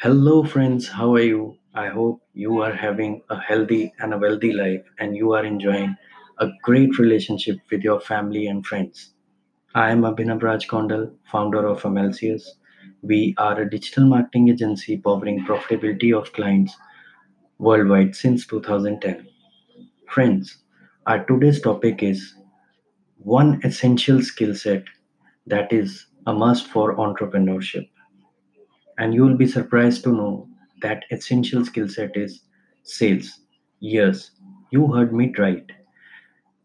Hello, friends. How are you? I hope you are having a healthy and a wealthy life and you are enjoying a great relationship with your family and friends. I am Abhinav Raj Kondal, founder of Amelsius. We are a digital marketing agency powering profitability of clients worldwide since 2010. Friends, our today's topic is one essential skill set that is a must for entrepreneurship. And you will be surprised to know that essential skill set is sales. Yes, you heard me right.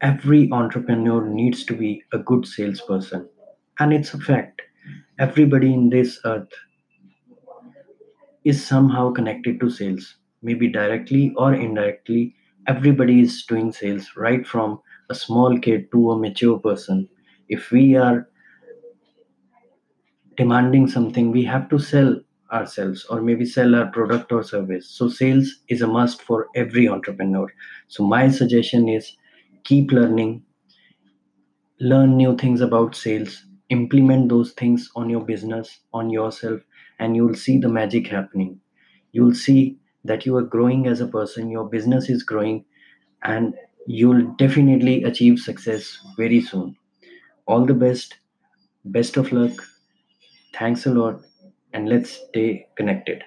Every entrepreneur needs to be a good salesperson. And it's a fact. Everybody in this earth is somehow connected to sales, maybe directly or indirectly. Everybody is doing sales, right from a small kid to a mature person. If we are demanding something, we have to sell ourselves or maybe sell our product or service. So, sales is a must for every entrepreneur. So, my suggestion is keep learning, learn new things about sales, implement those things on your business, on yourself, and you'll see the magic happening. You'll see that you are growing as a person, your business is growing, and you'll definitely achieve success very soon. All the best, best of luck, thanks a lot, and let's stay connected.